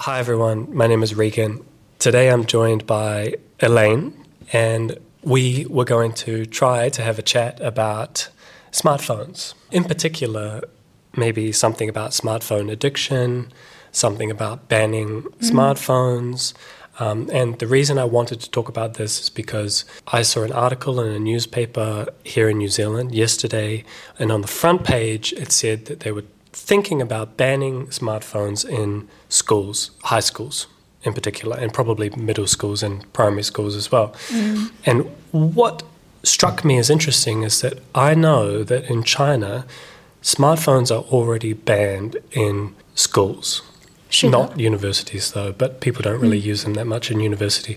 Hi, everyone. My name is Regan. Today I'm joined by Elaine, and we were going to try to have a chat about smartphones. In particular, maybe something about smartphone addiction, something about banning smartphones. Um, and the reason I wanted to talk about this is because I saw an article in a newspaper here in New Zealand yesterday, and on the front page it said that they were thinking about banning smartphones in schools, high schools in particular, and probably middle schools and primary schools as well. And what struck me as interesting is that I know that in China, smartphones are already banned in schools. 是的 Not universities, though, but people don't really use them that much in university.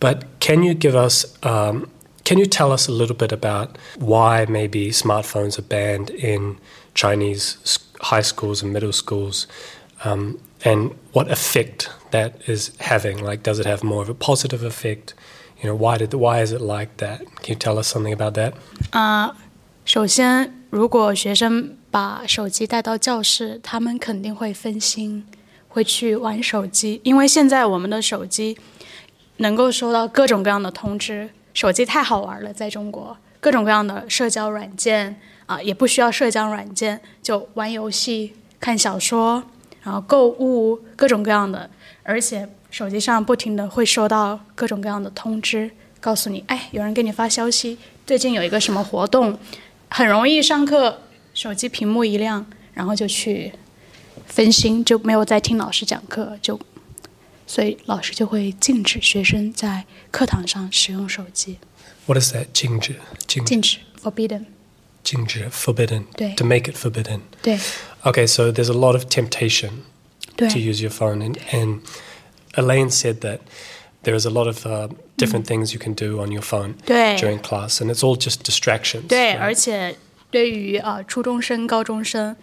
But can you give us, um, can you tell us a little bit about why maybe smartphones are banned in Chinese s- high schools and middle schools, um, and what effect that is having? Like, does it have more of a positive effect? You know, why did why is it like that? Can you tell us something about that? 啊、首先，如果学生把手机带到教室，他们肯定会分心，会去玩手机，因为现在我们的手机能够收到各种各样的通知，手机太好玩了，在中国各种各样的社交软件 啊、也不需要社交软件，就玩游戏、看小说，然后购物，各种各样的，而且手机上不停的会收到各种各样的通知，告诉你，哎，有人给你发消息，最近有一个什么活动，很容易上课手机屏幕一亮，然后就去分心，就没有再听老师讲课，就所以老师就会禁止学生在课堂上使用手机，What is that? Ginger, ginger, 禁止 forbidden，ginger, forbidden. 对。 To make it forbidden. 对 Okay, so there's a lot of temptation 对 to use your phone, and, and Elaine said that there is a lot of uh, different things you can do on your phone 对 during class, and it's all just distractions. 对， right? 而且对于呃初中生、高中生，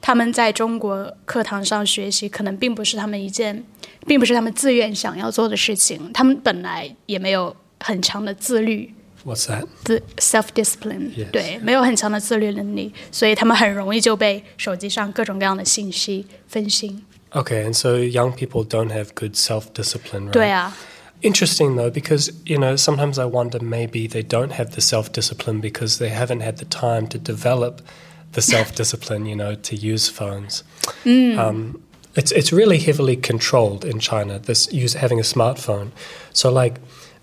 他们在中国课堂上学习，可能并不是他们一件，并不是他们自愿想要做的事情。他们本来也没有很强的自律， What's that? 自 self discipline，、 Yes 对，没有很强的自律能力，所以他们很容易就被手机上各种各样的信息分心。 Okay, and so young people don't have good self-discipline, right? 对啊， Interesting though, because you know sometimes I wonder maybe they don't have the self-discipline because they haven't had the time to develop the self-discipline, you know, to use phones. Um, it's it's really heavily controlled in China. This use having a smartphone. So like,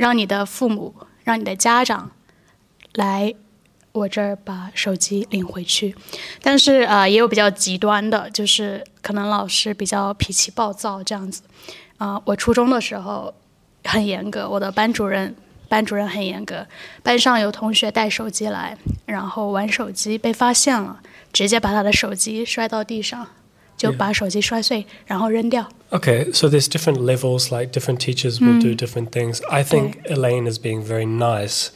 让你的父母、让你的家长来我这儿把手机 领回去。但是呃，也有比较极端的，就是可能老师比较脾气暴躁这样子。啊、我初中的时候很严格，我的班主任班主任很严格，班上有同学带手机来，然后玩手机被发现了，直接把他的手机摔到地上，就把手机摔碎，然后扔掉。Okay, so there's different levels, like different teachers will do different things. I think Elaine is being very nice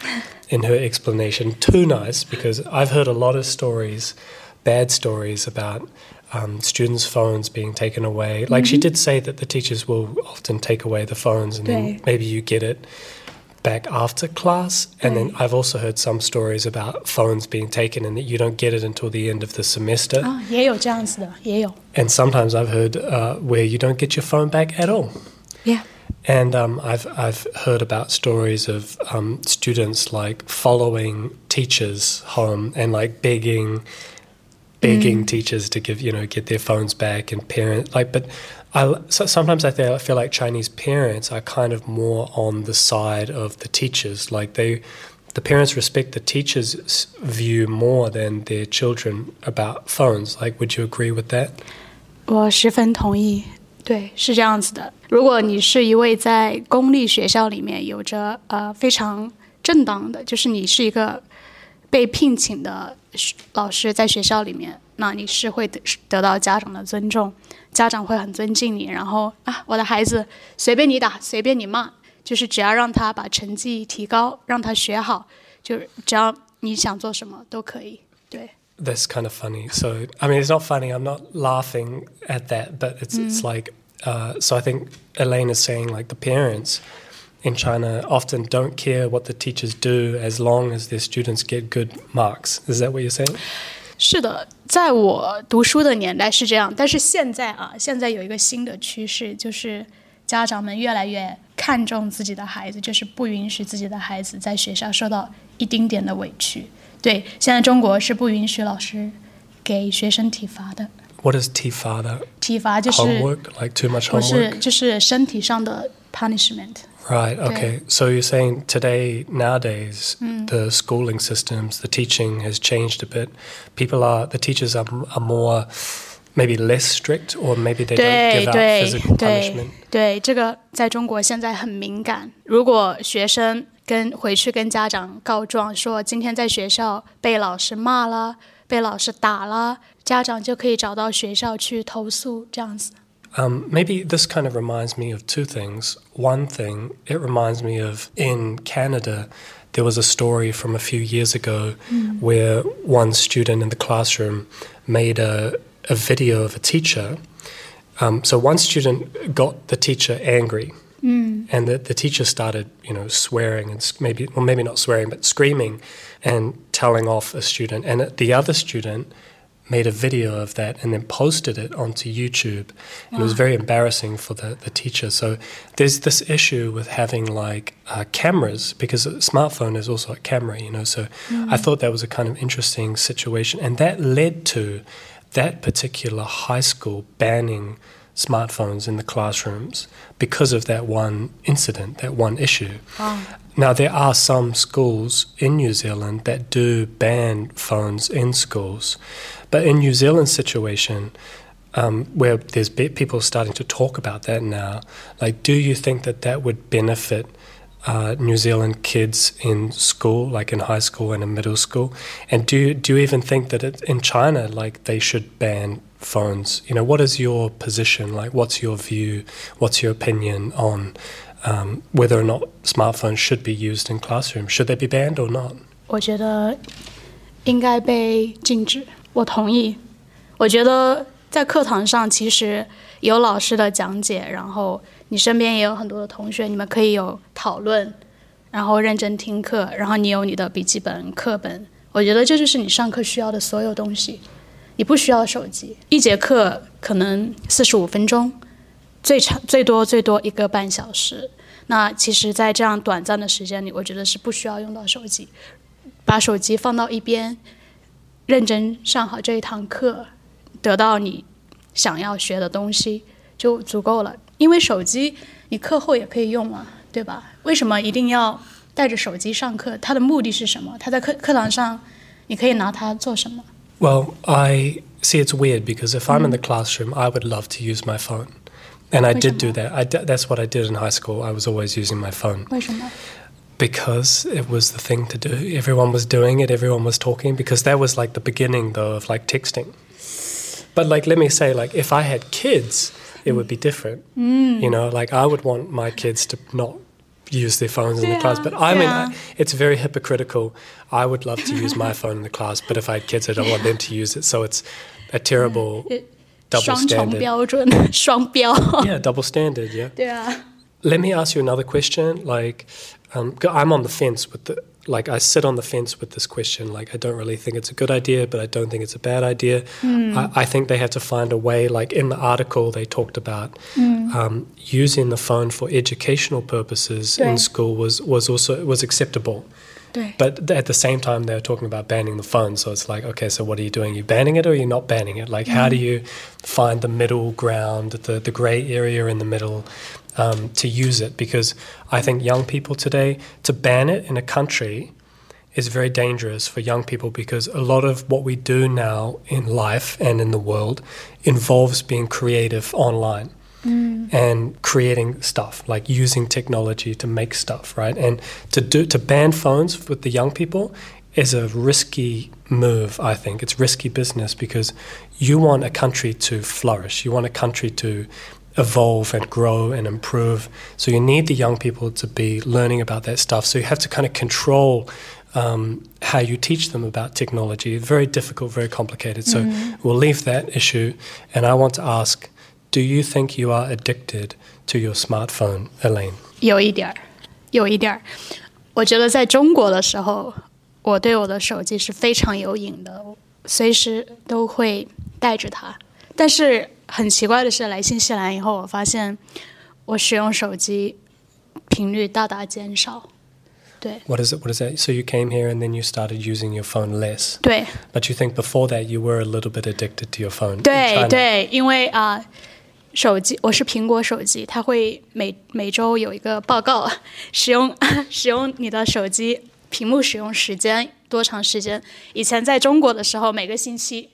in her explanation, too nice, because I've heard a lot of stories, bad stories about um, students' phones being taken away. Like she did say that the teachers will often take away the phones and then maybe you get it back after class. And then I've also heard some stories about phones being taken and that you don't get it until the end of the semester. 啊，也有这样子的，也有。 And sometimes I've heard uh, where you don't get your phone back at all. Yeah， And um, I've I've heard about stories of um, students like following teachers home and like begging, begging teachers to give you know get their phones back and parent like. But I so sometimes I feel, I feel like Chinese parents are kind of more on the side of the teachers. Like they, the parents respect the teachers' s- view more than their children about phones. Like, would you agree with that? 我十分同意。对，是这样子的。如果你是一位在公立学校里面有着呃非常正当的，就是你是一个被聘请的学老师，在学校里面，那你是会得得到家长的尊重。 家长会很尊敬你，然后啊，我的孩子随便你打，随便你骂，就是只要让他把成绩提高，让他学好，就是只要你想做什么都可以。对。That's kind of funny. So, I mean, it's not funny. I'm not laughing at that, but it's it's like. Uh, so I think Elaine is saying like the parents in China often don't care what the teachers do as long as their students get good marks. Is that what you're saying? 是的，在我读书的年代是这样，但是现在啊，现在有一个新的趋势，就是家长们越来越看重自己的孩子，就是不允许自己的孩子在学校受到一丁点的委屈。对，现在中国是不允许老师给学生体罚的。What is 体罚的？体罚就是 homework, like too much homework. 就是身体上的 punishment。Right. Okay. So you're saying today, nowadays, the schooling systems, the teaching has changed a bit. People are the teachers are are more maybe less strict, or maybe they don't 对 give out 对 physical 对 punishment. 对，这个在中国现在很敏感。如果学生跟回去跟家长告状说今天在学校被老师骂了，被老师打了，家长就可以找到学校去投诉，这样子。 Um, maybe this kind of reminds me of two things. One thing, it reminds me of in Canada, there was a story from a few years ago where one student in the classroom made a, a video of a teacher. Um, so one student got the teacher angry. And the, the teacher started, you know, swearing and maybe, well, maybe not swearing, but screaming and telling off a student. And the other student made a video of that and then posted it onto YouTube. And it was very embarrassing for the, the teacher. So there's this issue with having like uh, cameras because a smartphone is also a camera, you know. So I thought that was a kind of interesting situation. And that led to that particular high school banning smartphones in the classrooms because of that one incident, that one issue. Now, there are some schools in New Zealand that do ban phones in schools, but in New Zealand's situation, um, where there's be- people starting to talk about that now, like, do you think that that would benefit uh, New Zealand kids in school, like in high school and in middle school? And do you, do you even think that it, in China, like, they should ban phones? You know, what is your position? Like, what's your view? What's your opinion on um, whether or not smartphones should be used in classrooms? Should they be banned or not? 我觉得应该被禁止，我同意。我觉得在课堂上其实 有老师的讲解，然后你身边也有很多的同学，你们可以有讨论，然后认真听课，然后你有你的笔记本、课本。我觉得这就是你上课需要的所有东西，你不需要手机。一节课可能四十五分钟，最长最多最多一个半小时。那其实，在这样短暂的时间里，我觉得是不需要用到手机。把手机放到一边，认真上好这一堂课，得到你 想要学的东西就足够了。因为手机你课后也可以用嘛，对吧？为什么一定要带着手机上课？它的目的是什么？它在课课堂上，你可以拿它做什么？ Well, I see it's weird because if I'm in the classroom, I would love to use my phone. And I did do that. I d- that's what I did in high school. I was always using my phone 为什么？ because it was the thing to do. Everyone was doing it, everyone was talking because that was like the beginning though of like texting. But like, let me say, like, if I had kids, it would be different. Mm. You know, like I would want my kids to not use their phones yeah, in the class. But I yeah. mean, it's very hypocritical. I would love to use my phone in the class, but if I had kids, I don't want them to use it. So it's a terrible it, double standard. yeah, double standard. Yeah. Yeah. Let me ask you another question. Like, um, I'm on the fence with the like, I sit on the fence with this question. Like, I don't really think it's a good idea, but I don't think it's a bad idea. I, I think they had to find a way. Like in the article, they talked about um, using the phone for educational purposes in school was was also was acceptable. 对。But at the same time, they're talking about banning the phone. So it's like, okay, so what are you doing? Are you banning it or are you not banning it? Like, how do you find the middle ground, the, the grey area in the middle um, to use it? Because I think young people today, to ban it in a country is very dangerous for young people because a lot of what we do now in life and in the world involves being creative online and creating stuff like using technology to make stuff right and to do to ban phones with the young people is a risky move, I think. It's risky business because you want a country to flourish. You want a country to evolve and grow and improve. So you need the young people to be learning about that stuff. So you have to kind of control um, how you teach them about technology. Very difficult, very complicated. So we'll leave that issue. And I want to ask do you think you are addicted to your smartphone, Elaine? 有一点儿，有一点儿。我觉得在中国的时候，我对我的手机是非常有瘾的，随时都会带着它。但是很奇怪的是，来新西兰以后，我发现我使用手机频率大大减少。对 What is it? What is that? So you came here and then you started using your phone less. 对 But you think before that you were a little bit addicted to your phone? in 对 China. 对，因为啊、 手机我是苹果手机，它会每每周有一个报告，使用使用你的手机屏幕使用时间多长时间。以前在中国的时候，每个星期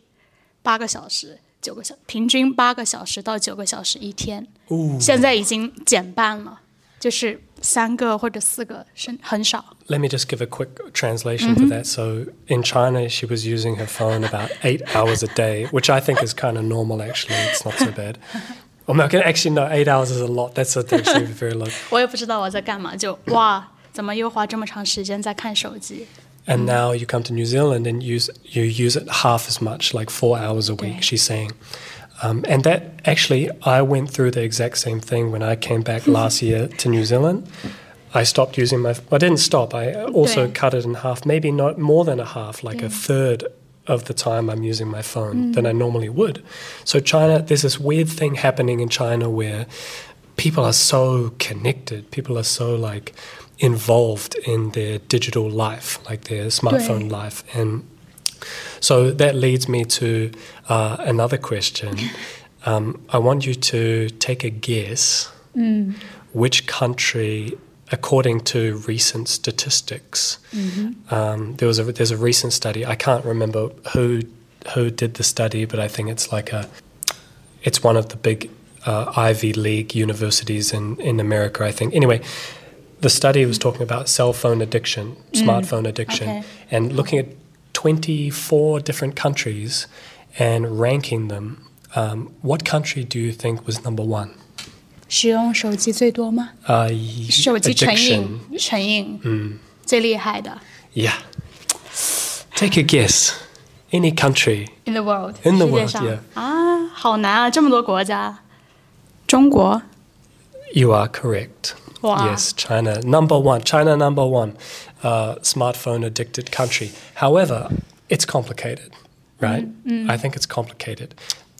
八个小时、九个小，平均八个小时到九个小时一天。现在已经减半了，就是三个或者四个，是很少。Let me just give a quick translation for that. So in China, she was using her phone about eight hours a day, which I think is kind of normal. Actually, it's not so bad. Oh no, okay, actually no, eight hours is a lot. That's actually very low. 我也不知道我在干嘛，就哇，怎么又花这么长时间在看手机？ And now you come to New Zealand and use you use it half as much, like four hours a week. Yeah. She's saying, um, and that actually I went through the exact same thing when I came back last year to New Zealand. I stopped using my. I didn't stop. I also Yeah. cut it in half, maybe not more than a half, like a third of the time I'm using my phone than I normally would. So China, there's this weird thing happening in China where people are so connected. People are so like involved in their digital life, like their smartphone Right. life, and so that leads me to uh, another question. Um, I want you to take a guess which country, according to recent statistics, um, there was a there's a recent study. I can't remember who who did the study, but I think it's like a it's one of the big uh, Ivy League universities in in America. I think anyway. The study was talking about cell phone addiction, smartphone addiction, okay. and looking at 24 different countries and ranking them. Um, what country do you think was number one? 使用手机最多吗？ Uh, 手机成 addiction. 瘾，成瘾，最厉害的 Yeah. Take a guess. Any country. in the world， In the 世界 world, 上 yeah. 啊，好难啊，这么多国家，中国 You are correct. Wow. Yes, China number one. China number one, uh, smartphone addicted country. However, it's complicated, right? I think it's complicated.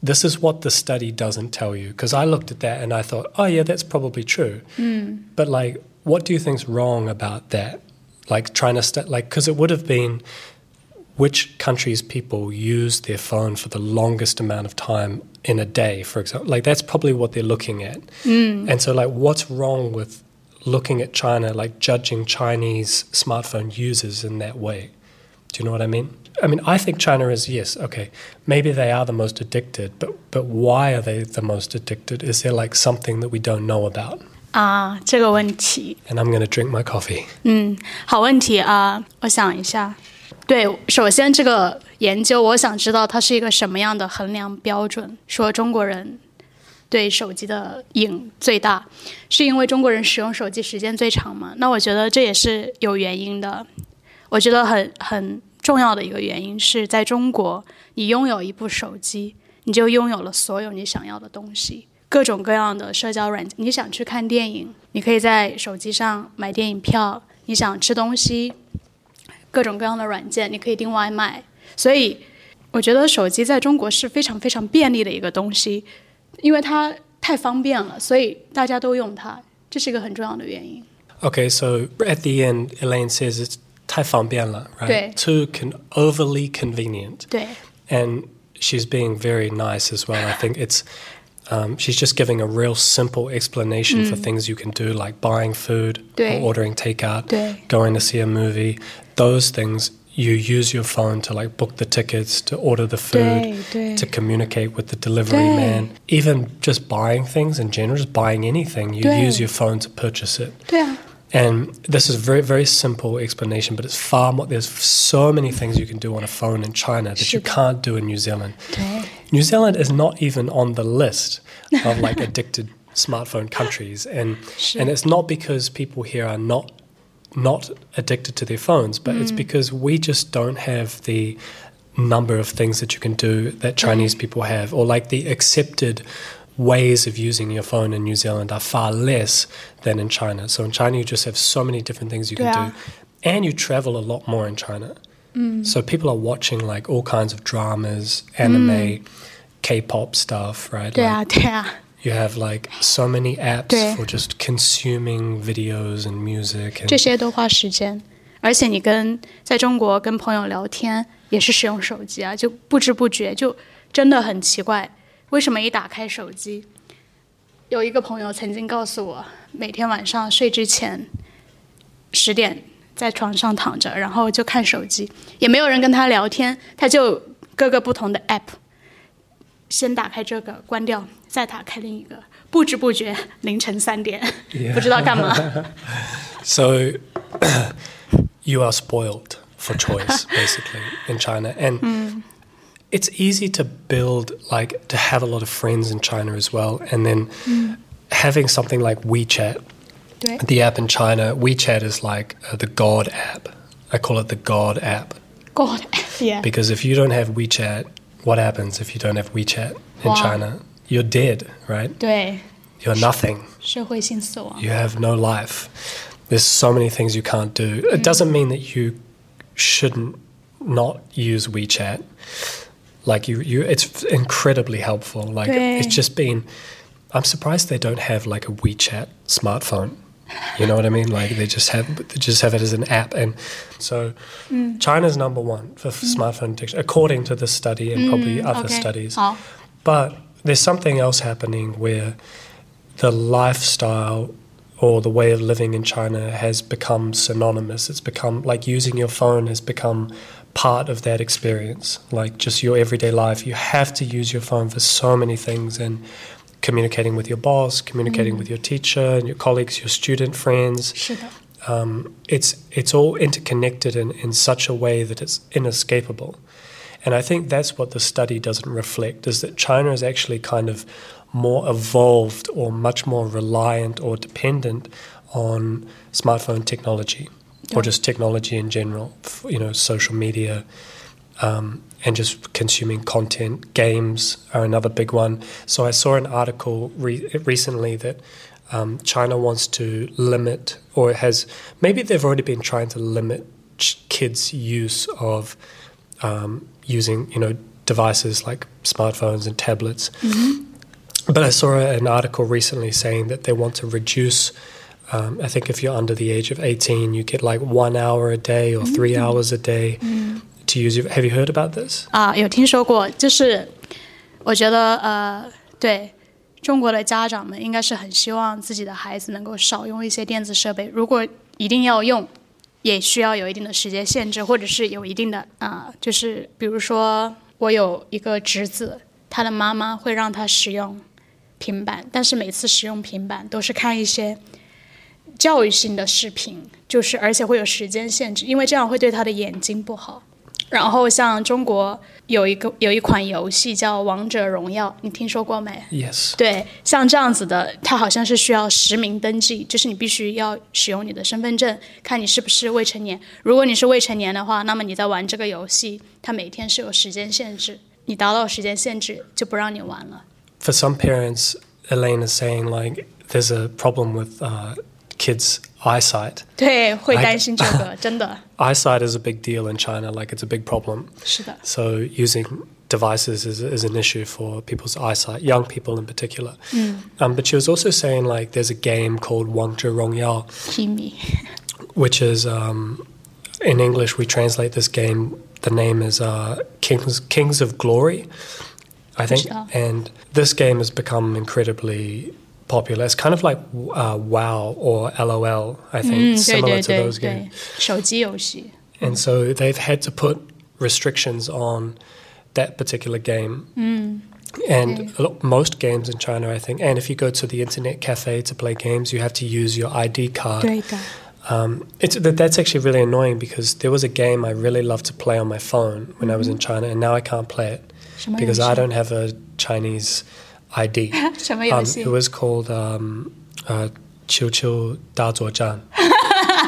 this is what the study doesn't tell you because I looked at that and I thought, oh yeah, that's probably true. Hmm. But like, what do you think's wrong about that? Like trying to st- like because it would have been which countries people use their phone for the longest amount of time in a day, for example. Like that's probably what they're looking at. Hmm. And so, like, what's wrong with looking at China, like judging Chinese smartphone users in that way? Do you know what I mean? I mean, I think China is yes, okay. Maybe they are the most addicted, but but why are they the most addicted? Is there like something that we don't know about? 啊，这个问题， And I'm going to drink my coffee. 嗯，好问题啊，我想一下。对，首先这个研究，我想知道它是一个什么样的衡量标准，说中国人对手机的瘾最大，是因为中国人使用手机时间最长吗？那我觉得这也是有原因的。 我觉得很很重要的一个原因是在中国，你拥有一部手机，你就拥有了所有你想要的东西，各种各样的社交软件。你想去看电影，你可以在手机上买电影票；你想吃东西，各种各样的软件，你可以订外卖。所以，我觉得手机在中国是非常非常便利的一个东西，因为它太方便了，所以大家都用它，这是一个很重要的原因。Okay, so at the end, Elaine says it's 太方便了, right? 对。 Too con- overly convenient. 对 And she's being very nice as well. I think it's um, she's just giving a real simple explanation for things you can do, like buying food or 对。 ordering takeout, 对。 going to see a movie. Those things you use your phone to like book the tickets, to order the food, 对对 to communicate with the delivery 对。 man. Even just buying things in general, just buying anything, you 对。 use your phone to purchase it. And this is a very, very simple explanation, but it's far more. There's so many things you can do on a phone in China that you can't do in New Zealand. New Zealand is not even on the list of like addicted smartphone countries, and and it's not because people here are not not addicted to their phones, but mm. it's because we just don't have the number of things that you can do that Chinese people have, or like the accepted ways of using your phone in New Zealand are far less than in China. So in China, you just have so many different things you can Yeah. do, and you travel a lot more in China. So people are watching like all kinds of dramas, anime, K-pop stuff, right? 对 Like, 啊，对啊， you have like so many apps 对。 for just consuming videos and music. And 这些都花时间。而且你跟在中国跟朋友聊天也是使用手机啊，就不知不觉就真的很奇怪， 为什么一打开手机，有一个朋友曾经告诉我，每天晚上睡之前十点在床上躺着，然后就看手机，也没有人跟他聊天，他就各个不同的 app，先打开这个，关掉，再打开另一个，不知不觉凌晨三点 Yeah. 不知道干嘛。So you are spoiled for choice, basically, in China. And it's easy to build, like, to have a lot of friends in China as well. And then having something like WeChat, 对。 the app in China, WeChat is like uh, the God app. I call it the God app. God, yeah. Because if you don't have WeChat, what happens if you don't have WeChat in Wow. China? You're dead, right? 对， You're nothing. 社会性死亡。 You have no life. There's so many things you can't do. It doesn't mean that you shouldn't not use WeChat. like you, you, it's incredibly helpful. Like Okay. it's just been. I'm surprised they don't have like a WeChat smartphone. You know what I mean? Like they just have, they just have it as an app, and so hmm. China's number one for hmm. smartphone addiction, according to this study and probably hmm, other OK，studies. 好，But oh. there's something else happening where the lifestyle or the way of living in China has become synonymous. It's become like using your phone has become part of that experience, like just your everyday life. You have to use your phone for so many things and communicating with your boss, communicating mm. with your teacher and your colleagues, your student friends. 是的，Um, it's it's all interconnected in, in such a way that it's inescapable. And I think that's what the study doesn't reflect is that China is actually kind of more evolved or much more reliant or dependent on smartphone technology or just technology in general, you know, social media um, and just consuming content. Games are another big one. So I saw an article re- recently that um, China wants to limit, or has maybe they've already been trying to limit ch- kids' use of um, using, you know, devices like smartphones and tablets. But I saw an article recently saying that they want to reduce. Um, I think if you're under the age of 18, you get like one hour a day or three hours a day to use your. Have you heard about this? 啊，有听说过，就是我觉得呃，对中国的家长们应该是很希望自己的孩子能够少用一些电子设备，如果一定要用，也需要有一定的时间限制，或者是有一定的啊、就是比如说我有一个侄子，他的妈妈会让他使用平板，但是每次使用平板都是看一些。 教育性的视频，就是而且会有时间限制，因为这样会对他的眼睛不好。然后像中国有一个有一款游戏叫《王者荣耀》，你听说过没？Yes. 对，像这样子的，它好像是需要实名登记，就是你必须要使用你的身份证，看你是不是未成年。如果你是未成年的话，那么你在玩这个游戏，它每天是有时间限制，你达到时间限制就不让你玩了。For some parents, Elaine is saying like there's a problem with uh, kids' eyesight. 对，会 I- 担心这个，真的 Eyesight is a big deal in China. Like it's a big problem. 是的。 So using devices is, is an issue for people's eyesight, young people in particular. Um, but she was also saying like there's a game called Wangzhe Rongyao, Kimi， which is um, in English we translate this game. The name is uh, Kings Kings of Glory, I think, Sure. and this game has become incredibly popular. It's kind of like uh, WoW or LOL, I think, 嗯，对 similar 对 to 对 those 对 games.，手机游戏。 And so they've had to put restrictions on that particular game. And a lot, most games in China, I think, and if you go to the internet cafe to play games, you have to use your ID card. 对的， Um, it's that that's actually really annoying because there was a game I really loved to play on my phone when I was in China, and now I can't play it 什么游 because 戏 I don't have a Chinese ID. 什么游 Um, 戏 it was called um, uh, Qiu Qiu Da Zuo Zhan.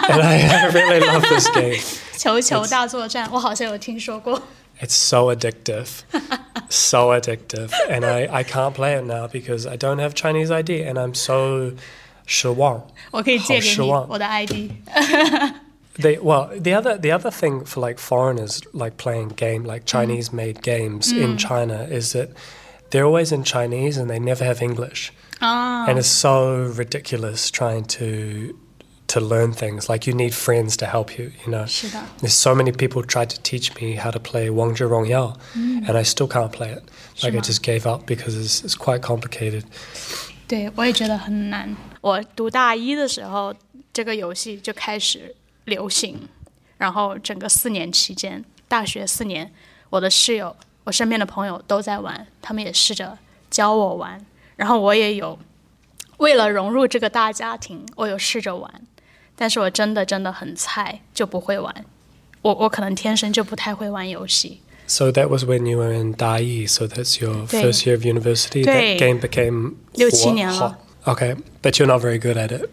and I, I really love this game. 球球大作战，我好像有听说过。 It's so addictive. so addictive. And I, I can't play it now because I don't have Chinese ID and I'm so 失望.我可以借给你好失望我的 ID。 They well the other the other thing for like foreigners like playing game like Chinese made games in China is that they're always in Chinese and they never have English. 啊 And it's so ridiculous trying to to learn things. Like you need friends to help you, you know. 是的， There's so many people tried to teach me how to play Wang Zhi Rong Yao, and I still can't play it. Like I 是吗？ just gave up because it's, it's quite complicated. 对我也觉得很难。我读大一的时候，这个游戏就开始流行，然后整个四年期间，大学四年，我的室友、 我身边的朋友都在玩，他们也试着教我玩，然后我也有为了融入这个大家庭，我有试着玩，但是我真的真的很菜，就不会玩。我我可能天生就不太会玩游戏。 So that was when you were in Dai, so that's your 对。 first year of university. 对。 That game became 六七 hot- 年了。 hot. Okay, but you're not very good at it.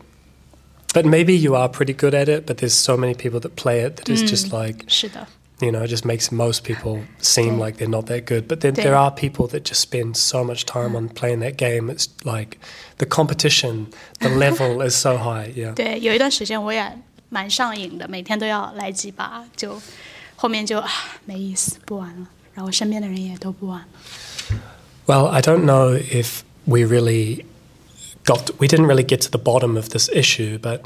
But maybe you are pretty good at it, but there's so many people that play it that it's just like, 是的， you know, it just makes most people seem 对。 like they're not that good. But then 对。 there are people that just spend so much time on playing that game. It's like the competition, the level is so high. Yeah. 对，有一段时间我也蛮上瘾的，每天都要来几把，就后面就啊没意思，不玩了。然后身边的人也都不玩了。 Well, I don't know if we really got we didn't really get to the bottom of this issue, but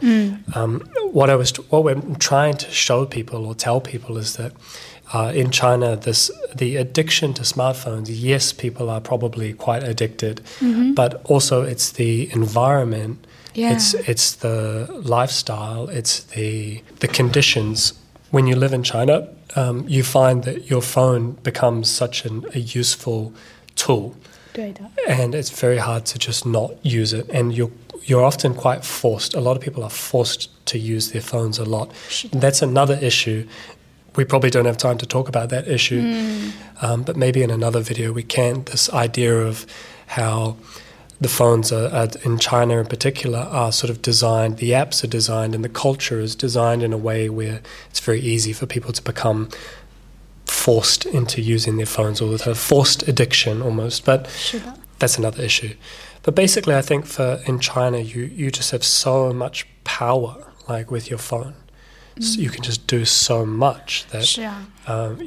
um, what I was what we're trying to show people or tell people is that uh, in China, this the addiction to smartphones. Yes, people are probably quite addicted, but also it's the environment. Yeah. It's it's the lifestyle. It's the the conditions. When you live in China, um, you find that your phone becomes such an, a useful tool, 对的，and it's very hard to just not use it. And you're you're often quite forced. A lot of people are forced to use their phones a lot. That's another issue. We probably don't have time to talk about that issue, um, but maybe in another video we can. This idea of how the phones are, are in China in particular are sort of designed, the apps are designed, and the culture is designed in a way where it's very easy for people to become forced into using their phones all the time, forced addiction almost. But that's another issue. But basically, I think for in China, you you just have so much power, like with your phone, mm. so you can just do so much that um,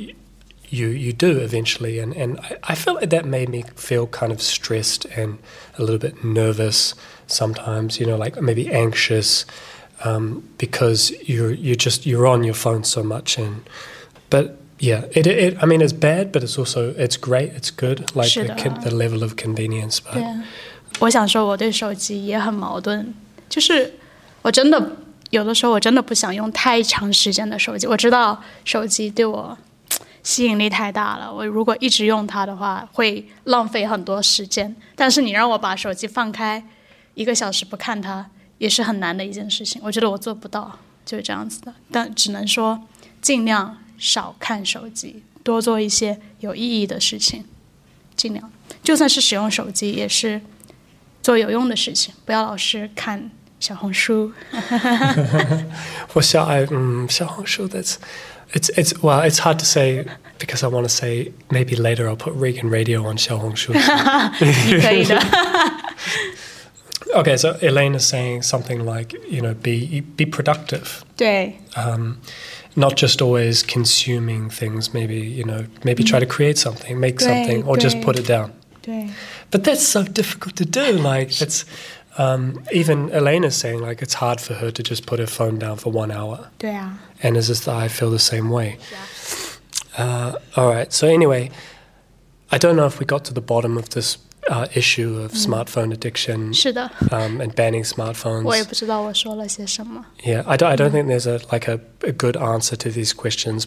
you you do eventually. And and I, I feel like that made me feel kind of stressed and a little bit nervous sometimes. You know, like maybe anxious. Um, because you're you just you're on your phone so much and but yeah, it, it I mean it's bad, but it's also it's great, it's good, like the, the level of convenience. But。我想说，我对手机也很矛盾，就是我真的有的时候我真的不想用太长时间的手机。我知道手机对我吸引力太大了，我如果一直用它的话，会浪费很多时间。但是你让我把手机放开一个小时不看它，也是很难的一件事情。我觉得我做不到，就是这样子的。但只能说尽量少看手机，多做一些有意义的事情，尽量。就算是使用手机，也是做有用的事情，不要老是看小红书。well, Xiao, I, um, Xiaohongshu, that's it's it's well, it's hard to say because I want to say maybe later I'll put Regan Radio on Xiaohongshu. 你可以的。okay, so Elaine is saying something like you know be be productive. 对 um, not just always consuming things. Maybe you know, maybe try to create something, make something, or just Great, put it down. 对 But that's so difficult to do. Like it's um, even Elena's saying like it's hard for her to just put her phone down for one hour, 对啊， and as is I feel the same way. Uh, all right. So anyway, I don't know if we got to the bottom of this uh, issue of smartphone addiction 是的， um, and banning smartphones. 我也不知道我说了些什么。 Yeah, I don't, I don't think there's a like a, a good answer to these questions.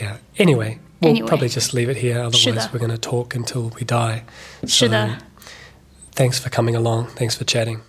Yeah. Anyway, we'll Anyway. probably just leave it here. Otherwise, 是的。 we're going to talk until we die. 是的 So, thanks for coming along. Thanks for chatting.